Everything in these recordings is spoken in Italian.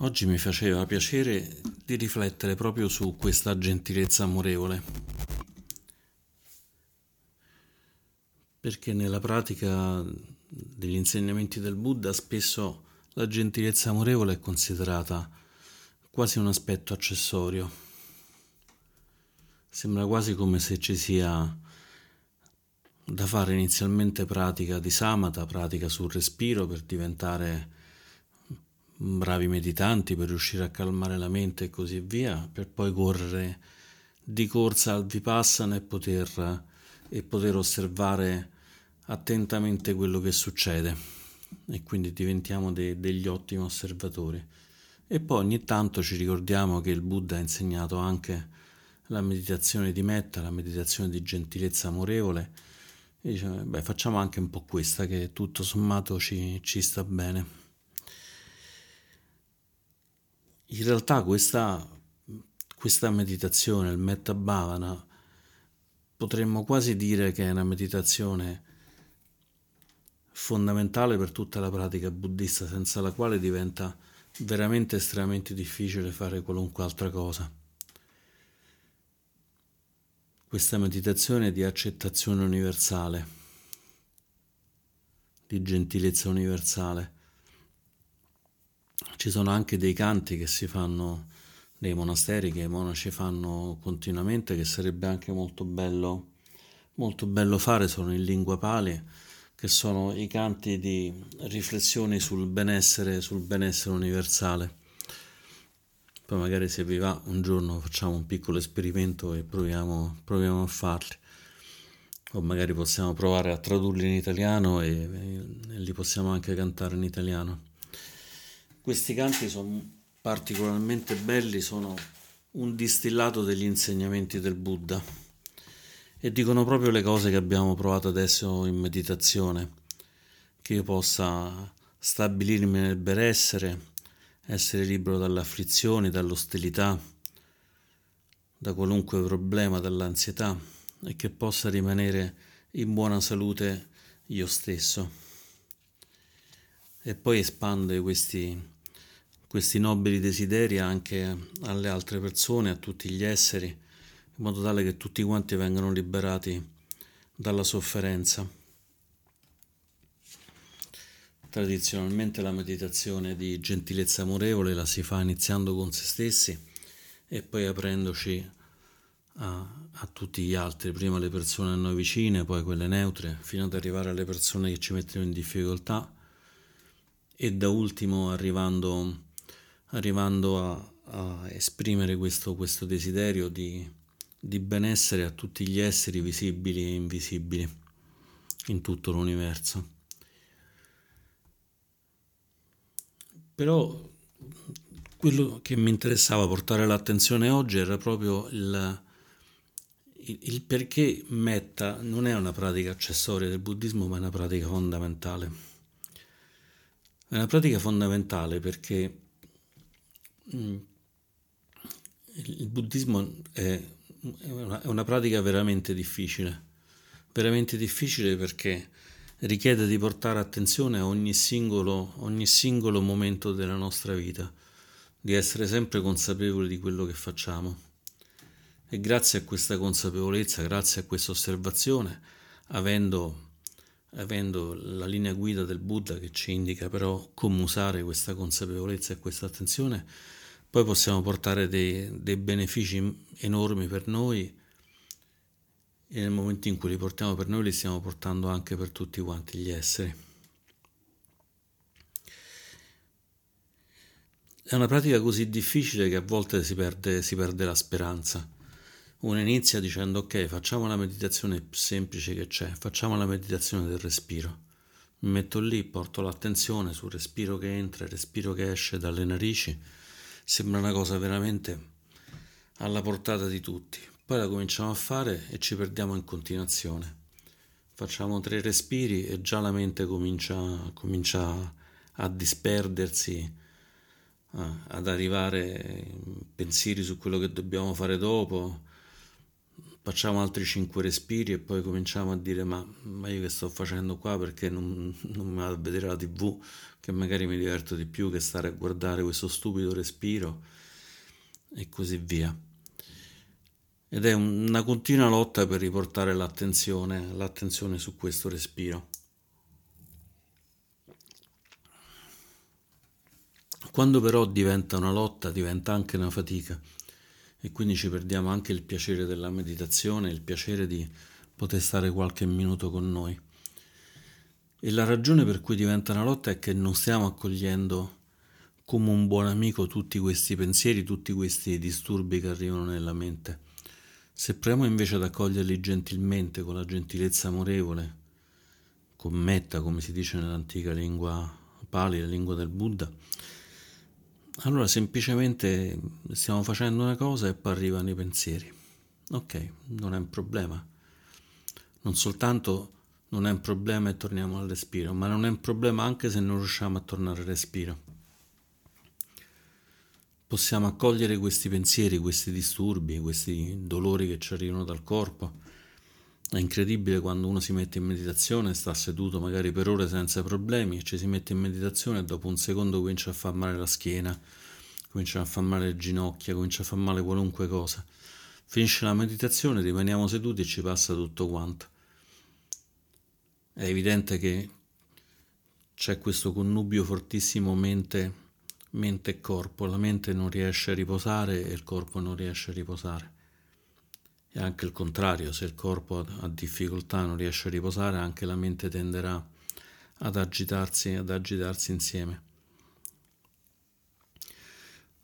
Oggi mi faceva piacere di riflettere proprio su questa gentilezza amorevole, perché nella pratica degli insegnamenti del Buddha spesso la gentilezza amorevole è considerata quasi un aspetto accessorio. Sembra quasi come se ci sia da fare inizialmente pratica di samatha, pratica sul respiro per diventare bravi meditanti per riuscire a calmare la mente e così via, per poi correre di corsa al vipassana e poter, e poter osservare attentamente quello che succede e quindi diventiamo de, degli ottimi osservatori. E poi ogni tanto ci ricordiamo che il Buddha ha insegnato anche la meditazione di metta, la meditazione di gentilezza amorevole, e dice, beh, facciamo anche un po' questa che tutto sommato ci, ci sta bene. In realtà questa, questa meditazione, il Metta Bhavana, potremmo quasi dire che è una meditazione fondamentale per tutta la pratica buddista, senza la quale diventa veramente estremamente difficile fare qualunque altra cosa. Questa meditazione di accettazione universale, di gentilezza universale ci sono anche dei canti che si fanno nei monasteri, che i monaci fanno continuamente, che sarebbe anche molto bello, molto bello fare, sono in lingua pali, che sono i canti di riflessioni sul benessere, sul benessere universale. Poi magari se vi va un giorno facciamo un piccolo esperimento e proviamo, proviamo a farli. O magari possiamo provare a tradurli in italiano e, e li possiamo anche cantare in italiano. Questi canti sono particolarmente belli, sono un distillato degli insegnamenti del Buddha e dicono proprio le cose che abbiamo provato adesso in meditazione, che io possa stabilirmi nel benessere, essere libero dalle afflizioni, dall'ostilità, da qualunque problema, dall'ansietà e che possa rimanere in buona salute io stesso. E poi espande questi questi nobili desideri anche alle altre persone, a tutti gli esseri, in modo tale che tutti quanti vengano liberati dalla sofferenza. Tradizionalmente la meditazione di gentilezza amorevole la si fa iniziando con se stessi e poi aprendoci a, a, tutti gli altri, prima le persone a noi vicine, poi quelle neutre, fino ad arrivare alle persone che ci mettono in difficoltà e da ultimo arrivando arrivando a, a esprimere questo, questo desiderio di, di benessere a tutti gli esseri visibili e invisibili in tutto l'universo. Però quello che mi interessava portare l'attenzione oggi era proprio il, il, perché metta non è una pratica accessoria del buddismo, ma è una pratica fondamentale. È una pratica fondamentale perché. Il buddismo è una, è una pratica veramente difficile, veramente difficile perché richiede di portare attenzione a ogni singolo, ogni singolo momento della nostra vita, di essere sempre consapevoli di quello che facciamo. E grazie a questa consapevolezza, grazie a questa osservazione, avendo, avendo la linea guida del Buddha che ci indica però come usare questa consapevolezza e questa attenzione, poi possiamo portare dei, dei benefici enormi per noi e nel momento in cui li portiamo per noi li stiamo portando anche per tutti quanti gli esseri. È una pratica così difficile che a volte si perde, si perde la speranza. Uno inizia dicendo ok, facciamo la meditazione più semplice che c'è, facciamo la meditazione del respiro. Mi metto lì, porto l'attenzione sul respiro che entra il respiro che esce dalle narici sembra una cosa veramente alla portata di tutti. Poi la cominciamo a fare e ci perdiamo in continuazione. Facciamo tre respiri e già la mente comincia, comincia a disperdersi, ad arrivare pensieri su quello che dobbiamo fare dopo. Facciamo altri 5 respiri e poi cominciamo a dire ma, ma io che sto facendo qua perché non, non mi vado a vedere la tv che magari mi diverto di più che stare a guardare questo stupido respiro e così via. Ed è una continua lotta per riportare l'attenzione, l'attenzione su questo respiro. Quando però diventa una lotta, diventa anche una fatica e quindi ci perdiamo anche il piacere della meditazione, il piacere di poter stare qualche minuto con noi. E la ragione per cui diventa una lotta è che non stiamo accogliendo come un buon amico tutti questi pensieri, tutti questi disturbi che arrivano nella mente. Se proviamo invece ad accoglierli gentilmente, con la gentilezza amorevole, con metta, come si dice nell'antica lingua Pali, la lingua del Buddha, allora semplicemente stiamo facendo una cosa e poi arrivano i pensieri. Ok, non è un problema. Non soltanto non è un problema e torniamo al respiro, ma non è un problema anche se non riusciamo a tornare al respiro. Possiamo accogliere questi pensieri, questi disturbi, questi dolori che ci arrivano dal corpo. È incredibile quando uno si mette in meditazione, sta seduto magari per ore senza problemi, ci si mette in meditazione e dopo un secondo comincia a far male la schiena, comincia a far male le ginocchia, comincia a far male qualunque cosa. Finisce la meditazione, rimaniamo seduti e ci passa tutto quanto. È evidente che c'è questo connubio fortissimo mente, mente e corpo, la mente non riesce a riposare e il corpo non riesce a riposare. E anche il contrario, se il corpo ha difficoltà, non riesce a riposare, anche la mente tenderà ad agitarsi, ad agitarsi insieme.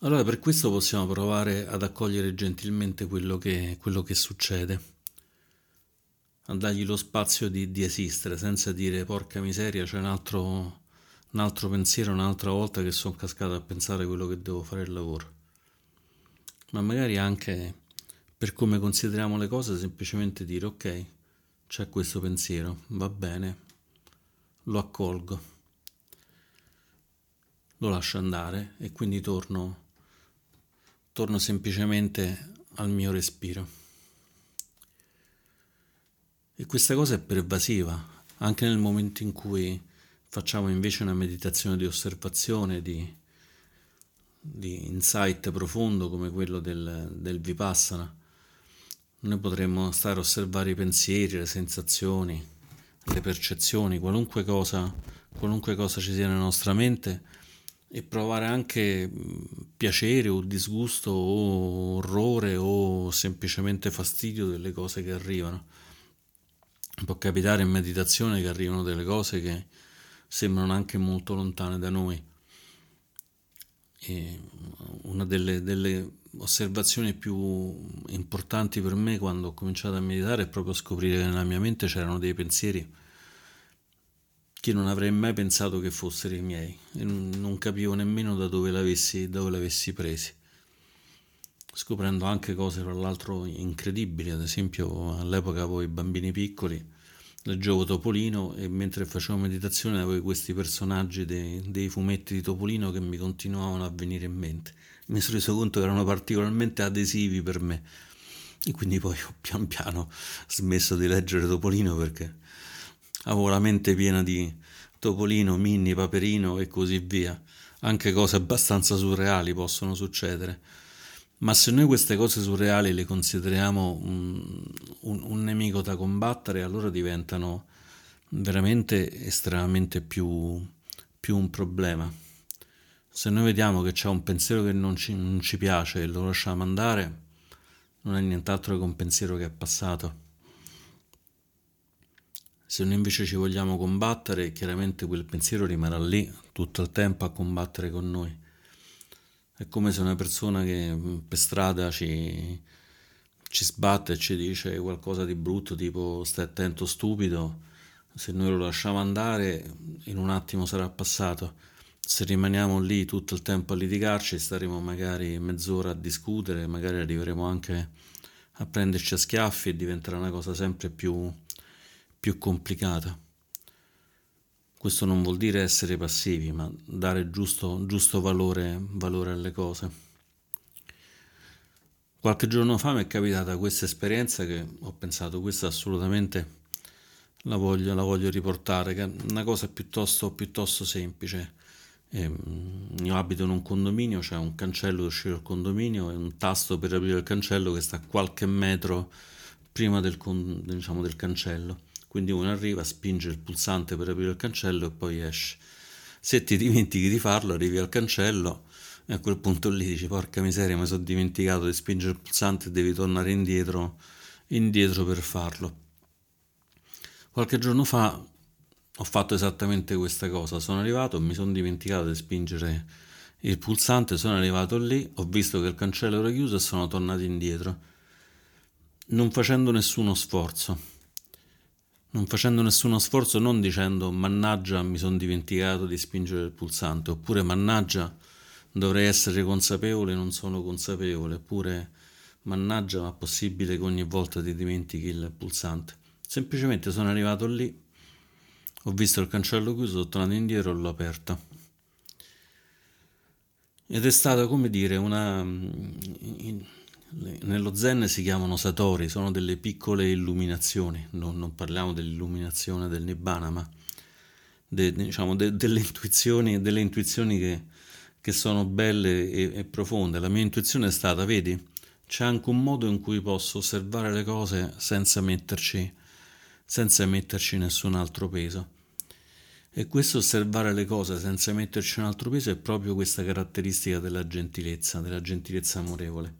Allora per questo possiamo provare ad accogliere gentilmente quello che, quello che succede, a dargli lo spazio di, di, esistere, senza dire porca miseria, c'è un altro, un altro pensiero, un'altra volta che sono cascato a pensare quello che devo fare il lavoro. Ma magari anche per come consideriamo le cose, semplicemente dire ok, c'è questo pensiero, va bene, lo accolgo, lo lascio andare e quindi torno, torno semplicemente al mio respiro. E questa cosa è pervasiva, anche nel momento in cui facciamo invece una meditazione di osservazione, di, di insight profondo come quello del, del vipassana noi potremmo stare a osservare i pensieri, le sensazioni, le percezioni, qualunque cosa, qualunque cosa ci sia nella nostra mente e provare anche piacere o disgusto o orrore o semplicemente fastidio delle cose che arrivano. Può capitare in meditazione che arrivano delle cose che sembrano anche molto lontane da noi. E una delle, delle osservazioni più importanti per me quando ho cominciato a meditare è proprio scoprire che nella mia mente c'erano dei pensieri che non avrei mai pensato che fossero i miei e non capivo nemmeno da dove l'avessi, da dove l'avessi presi scoprendo anche cose tra l'altro incredibili. Ad esempio all'epoca avevo i bambini piccoli leggevo Topolino e mentre facevo meditazione avevo questi personaggi dei, dei fumetti di Topolino che mi continuavano a venire in mente mi sono reso conto che erano particolarmente adesivi per me e quindi poi ho pian piano smesso di leggere Topolino perché avevo la mente piena di Topolino, Minni, Paperino e così via. Anche cose abbastanza surreali possono succedere. Ma se noi queste cose surreali le consideriamo un, un, un nemico da combattere, allora diventano veramente estremamente più, più un problema. Se noi vediamo che c'è un pensiero che non ci, non ci piace e lo lasciamo andare, non è nient'altro che un pensiero che è passato. Se noi invece ci vogliamo combattere, chiaramente quel pensiero rimarrà lì tutto il tempo a combattere con noi. È come se una persona che per strada ci, ci sbatte e ci dice qualcosa di brutto, tipo stai attento stupido, se noi lo lasciamo andare in un attimo sarà passato se rimaniamo lì tutto il tempo a litigarci staremo magari mezz'ora a discutere, magari arriveremo anche a prenderci a schiaffi e diventerà una cosa sempre più, più complicata. Questo non vuol dire essere passivi, ma dare giusto, giusto valore, valore alle cose. Qualche giorno fa mi è capitata questa esperienza che ho pensato, questa assolutamente la voglio, la voglio riportare, che è una cosa piuttosto, piuttosto semplice. Eh, io abito in un condominio, c'è un cancello per uscire dal condominio e un tasto per aprire il cancello che sta qualche metro prima del, diciamo, del cancello. Quindi uno arriva, spinge il pulsante per aprire il cancello e poi esce. Se ti dimentichi di farlo, arrivi al cancello e a quel punto lì dici porca miseria, mi sono dimenticato di spingere il pulsante e devi tornare indietro, indietro per farlo. Qualche giorno fa ho fatto esattamente questa cosa, sono arrivato, mi sono dimenticato di spingere il pulsante, sono arrivato lì, ho visto che il cancello era chiuso e sono tornato indietro, non facendo nessuno sforzo. Non facendo nessuno sforzo, non dicendo mannaggia mi sono dimenticato di spingere il pulsante, oppure mannaggia dovrei essere consapevole, non sono consapevole, oppure mannaggia ma è possibile che ogni volta ti dimentichi il pulsante. Semplicemente sono arrivato lì, ho visto il cancello chiuso, sono tornato indietro e l'ho aperto. Ed è stata, come dire, una... Nello Zen si chiamano satori, sono delle piccole illuminazioni, non, non parliamo dell'illuminazione del Nibbana, ma de, diciamo, de, delle intuizioni, delle intuizioni che, che sono belle e, e, profonde. La mia intuizione è stata, vedi, c'è anche un modo in cui posso osservare le cose senza metterci senza metterci nessun altro peso. E questo osservare le cose senza metterci un altro peso è proprio questa caratteristica della gentilezza, della gentilezza amorevole.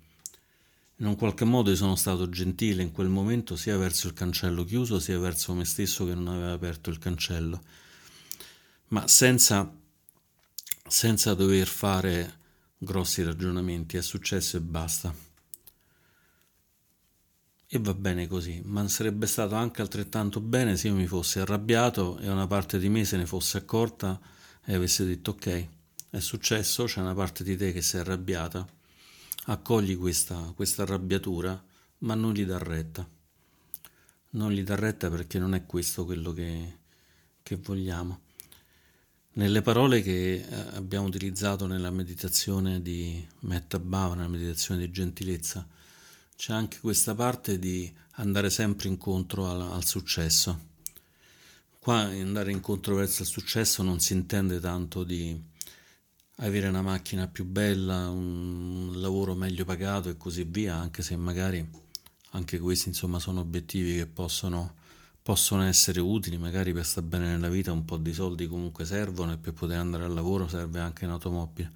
In un qualche modo sono stato gentile in quel momento sia verso il cancello chiuso sia verso me stesso che non aveva aperto il cancello, ma senza, senza dover fare grossi ragionamenti, è successo e basta. E va bene così, ma sarebbe stato anche altrettanto bene se io mi fossi arrabbiato e una parte di me se ne fosse accorta e avesse detto ok, è successo, c'è una parte di te che si è arrabbiata, accogli questa, questa arrabbiatura, ma non gli dà retta. Non gli dà retta perché non è questo quello che, che vogliamo. Nelle parole che eh, abbiamo utilizzato nella meditazione di Metta Bhava, nella meditazione di gentilezza, c'è anche questa parte di andare sempre incontro al, al successo. Qua andare incontro verso il successo non si intende tanto di avere una macchina più bella, un lavoro meglio pagato e così via, anche se magari anche questi insomma sono obiettivi che possono, possono essere utili, magari per stare bene nella vita un po' di soldi comunque servono e per poter andare al lavoro serve anche un'automobile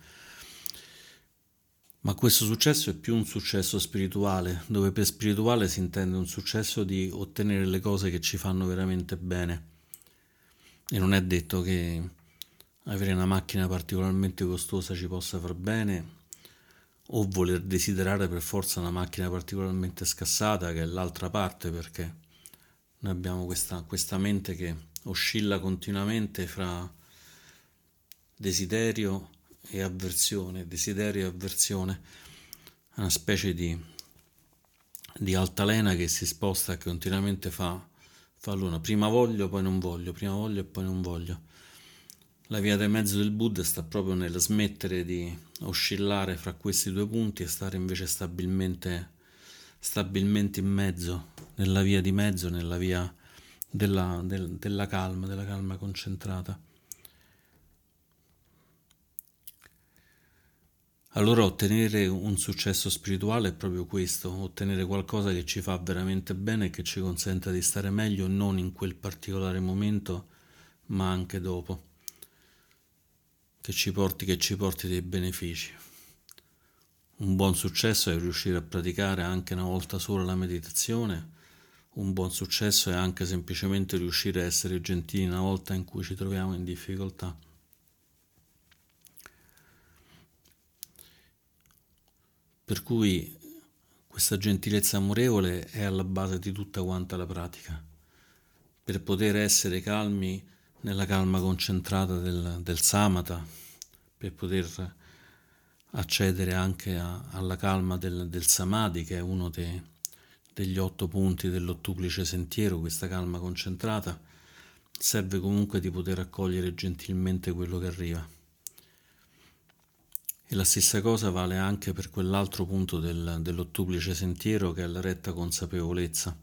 ma questo successo è più un successo spirituale, dove per spirituale si intende un successo di ottenere le cose che ci fanno veramente bene. E non è detto che avere una macchina particolarmente costosa ci possa far bene o voler desiderare per forza una macchina particolarmente scassata, che è l'altra parte, perché noi abbiamo questa, questa mente che oscilla continuamente fra desiderio e avversione, desiderio e avversione, una specie di, di altalena che si sposta e continuamente fa, fa l'una. Prima voglio, poi non voglio, prima voglio e poi non voglio. La via del mezzo del Buddha sta proprio nel smettere di oscillare fra questi due punti e stare invece stabilmente, stabilmente in mezzo, nella via di mezzo, nella via della, del, della calma, della calma concentrata. Allora ottenere un successo spirituale è proprio questo, ottenere qualcosa che ci fa veramente bene e che ci consenta di stare meglio non in quel particolare momento, ma anche dopo, che ci porti, che ci porti dei benefici. Un buon successo è riuscire a praticare anche una volta sola la meditazione, un buon successo è anche semplicemente riuscire a essere gentili una volta in cui ci troviamo in difficoltà. Per cui questa gentilezza amorevole è alla base di tutta quanta la pratica. Per poter essere calmi nella calma concentrata del, del samatha, per poter accedere anche a, alla calma del, del, samadhi, che è uno de, degli otto punti dell'ottuplice sentiero, questa calma concentrata, serve comunque di poter accogliere gentilmente quello che arriva. E la stessa cosa vale anche per quell'altro punto del, dell'ottuplice sentiero che è la retta consapevolezza.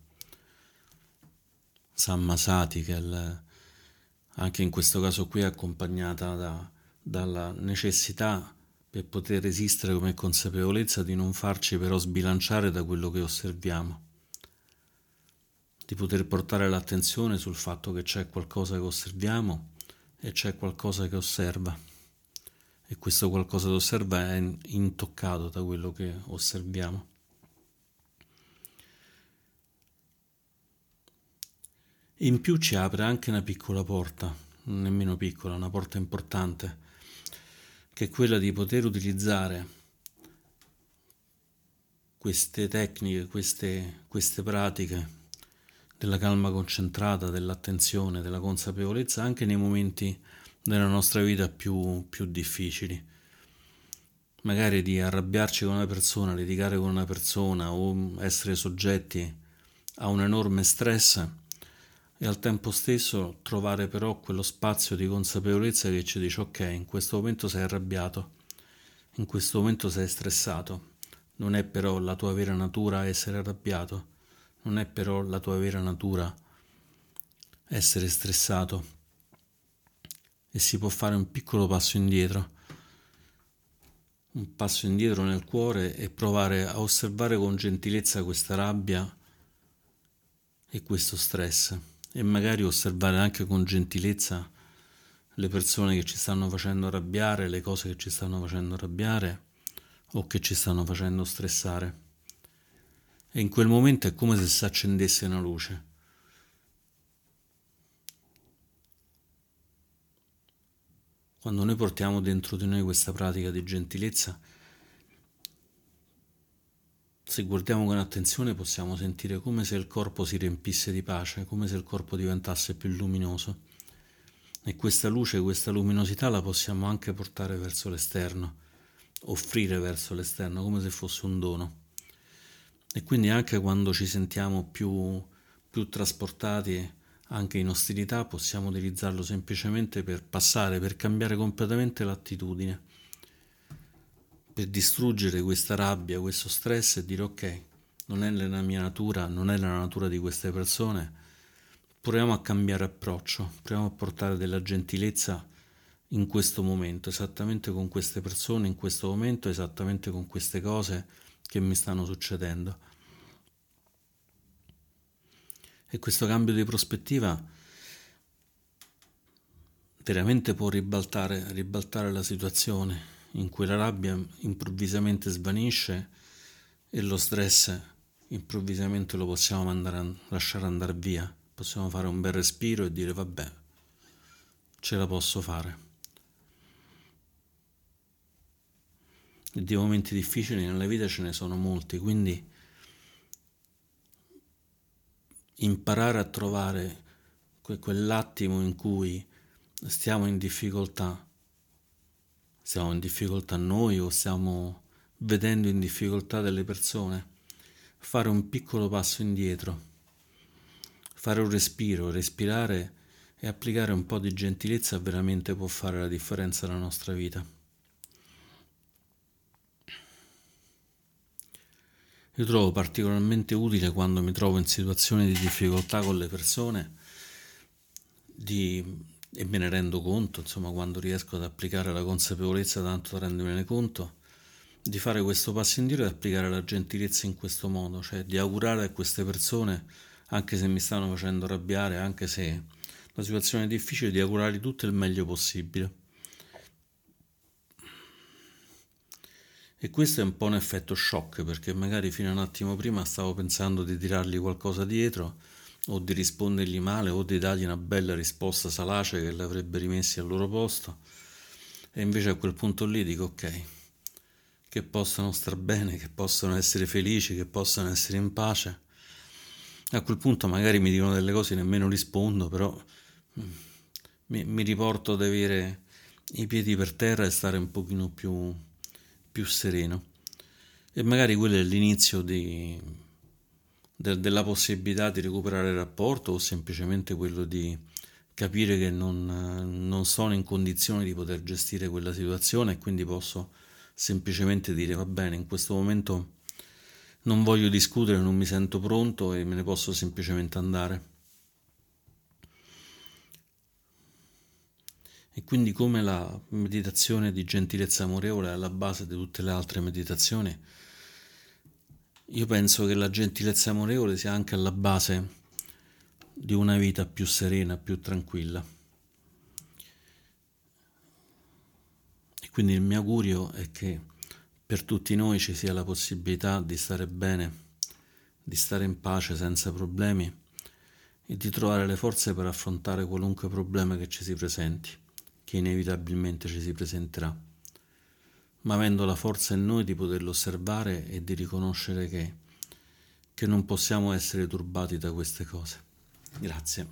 Sammasati, che è il, anche in questo caso qui è accompagnata da, dalla necessità per poter esistere come consapevolezza di non farci però sbilanciare da quello che osserviamo, di poter portare l'attenzione sul fatto che c'è qualcosa che osserviamo e c'è qualcosa che osserva e questo qualcosa che osserva è intoccato da quello che osserviamo. In più ci apre anche una piccola porta, nemmeno piccola, una porta importante che è quella di poter utilizzare queste tecniche, queste, queste pratiche della calma concentrata, dell'attenzione, della consapevolezza anche nei momenti della nostra vita più, più difficili. Magari di arrabbiarci con una persona, litigare con una persona o essere soggetti a un enorme stress e al tempo stesso trovare però quello spazio di consapevolezza che ci dice ok, in questo momento sei arrabbiato, in questo momento sei stressato, non è però la tua vera natura essere arrabbiato, non è però la tua vera natura essere stressato e si può fare un piccolo passo indietro, un passo indietro nel cuore e provare a osservare con gentilezza questa rabbia e questo stress e magari osservare anche con gentilezza le persone che ci stanno facendo arrabbiare, le cose che ci stanno facendo arrabbiare o che ci stanno facendo stressare. E in quel momento è come se si accendesse una luce. Quando noi portiamo dentro di noi questa pratica di gentilezza, se guardiamo con attenzione possiamo sentire come se il corpo si riempisse di pace, come se il corpo diventasse più luminoso. E questa luce, questa luminosità la possiamo anche portare verso l'esterno, offrire verso l'esterno, come se fosse un dono. E quindi anche quando ci sentiamo più, più trasportati anche in ostilità, possiamo utilizzarlo semplicemente per passare, per cambiare completamente l'attitudine per distruggere questa rabbia, questo stress e dire ok, non è nella mia natura, non è la natura di queste persone, proviamo a cambiare approccio, proviamo a portare della gentilezza in questo momento, esattamente con queste persone, in questo momento, esattamente con queste cose che mi stanno succedendo. E questo cambio di prospettiva veramente può ribaltare, ribaltare la situazione in cui la rabbia improvvisamente svanisce e lo stress improvvisamente lo possiamo andare, lasciare andare via, possiamo fare un bel respiro e dire vabbè, ce la posso fare. E di momenti difficili nella vita ce ne sono molti, quindi imparare a trovare quell'attimo in cui stiamo in difficoltà siamo in difficoltà noi o stiamo vedendo in difficoltà delle persone, fare un piccolo passo indietro, fare un respiro, respirare e applicare un po' di gentilezza veramente può fare la differenza nella nostra vita. Io trovo particolarmente utile quando mi trovo in situazioni di difficoltà con le persone di e me ne rendo conto, insomma, quando riesco ad applicare la consapevolezza tanto da rendermene conto, di fare questo passo indietro e applicare la gentilezza in questo modo, cioè di augurare a queste persone, anche se mi stanno facendo arrabbiare, anche se la situazione è difficile, di augurargli tutto il meglio possibile. E questo è un po' un effetto shock, perché magari fino a un attimo prima stavo pensando di tirargli qualcosa dietro o di rispondergli male o di dargli una bella risposta salace che li avrebbe rimessi al loro posto. E invece a quel punto lì dico ok che possano star bene che possano essere felici che possano essere in pace. A quel punto magari mi dicono delle cose nemmeno rispondo però mm, mi, mi riporto ad avere i piedi per terra e stare un pochino più, più sereno e magari quello è l'inizio di de- della possibilità di recuperare il rapporto o semplicemente quello di capire che non, non sono in condizione di poter gestire quella situazione e quindi posso semplicemente dire va bene, in questo momento non voglio discutere, non mi sento pronto e me ne posso semplicemente andare. E quindi come la meditazione di gentilezza amorevole è alla base di tutte le altre meditazioni, io penso che la gentilezza amorevole sia anche alla base di una vita più serena, più tranquilla. E quindi il mio augurio è che per tutti noi ci sia la possibilità di stare bene, di stare in pace senza problemi e di trovare le forze per affrontare qualunque problema che ci si presenti, che inevitabilmente ci si presenterà, ma avendo la forza in noi di poterlo osservare e di riconoscere che, che non possiamo essere turbati da queste cose. Grazie.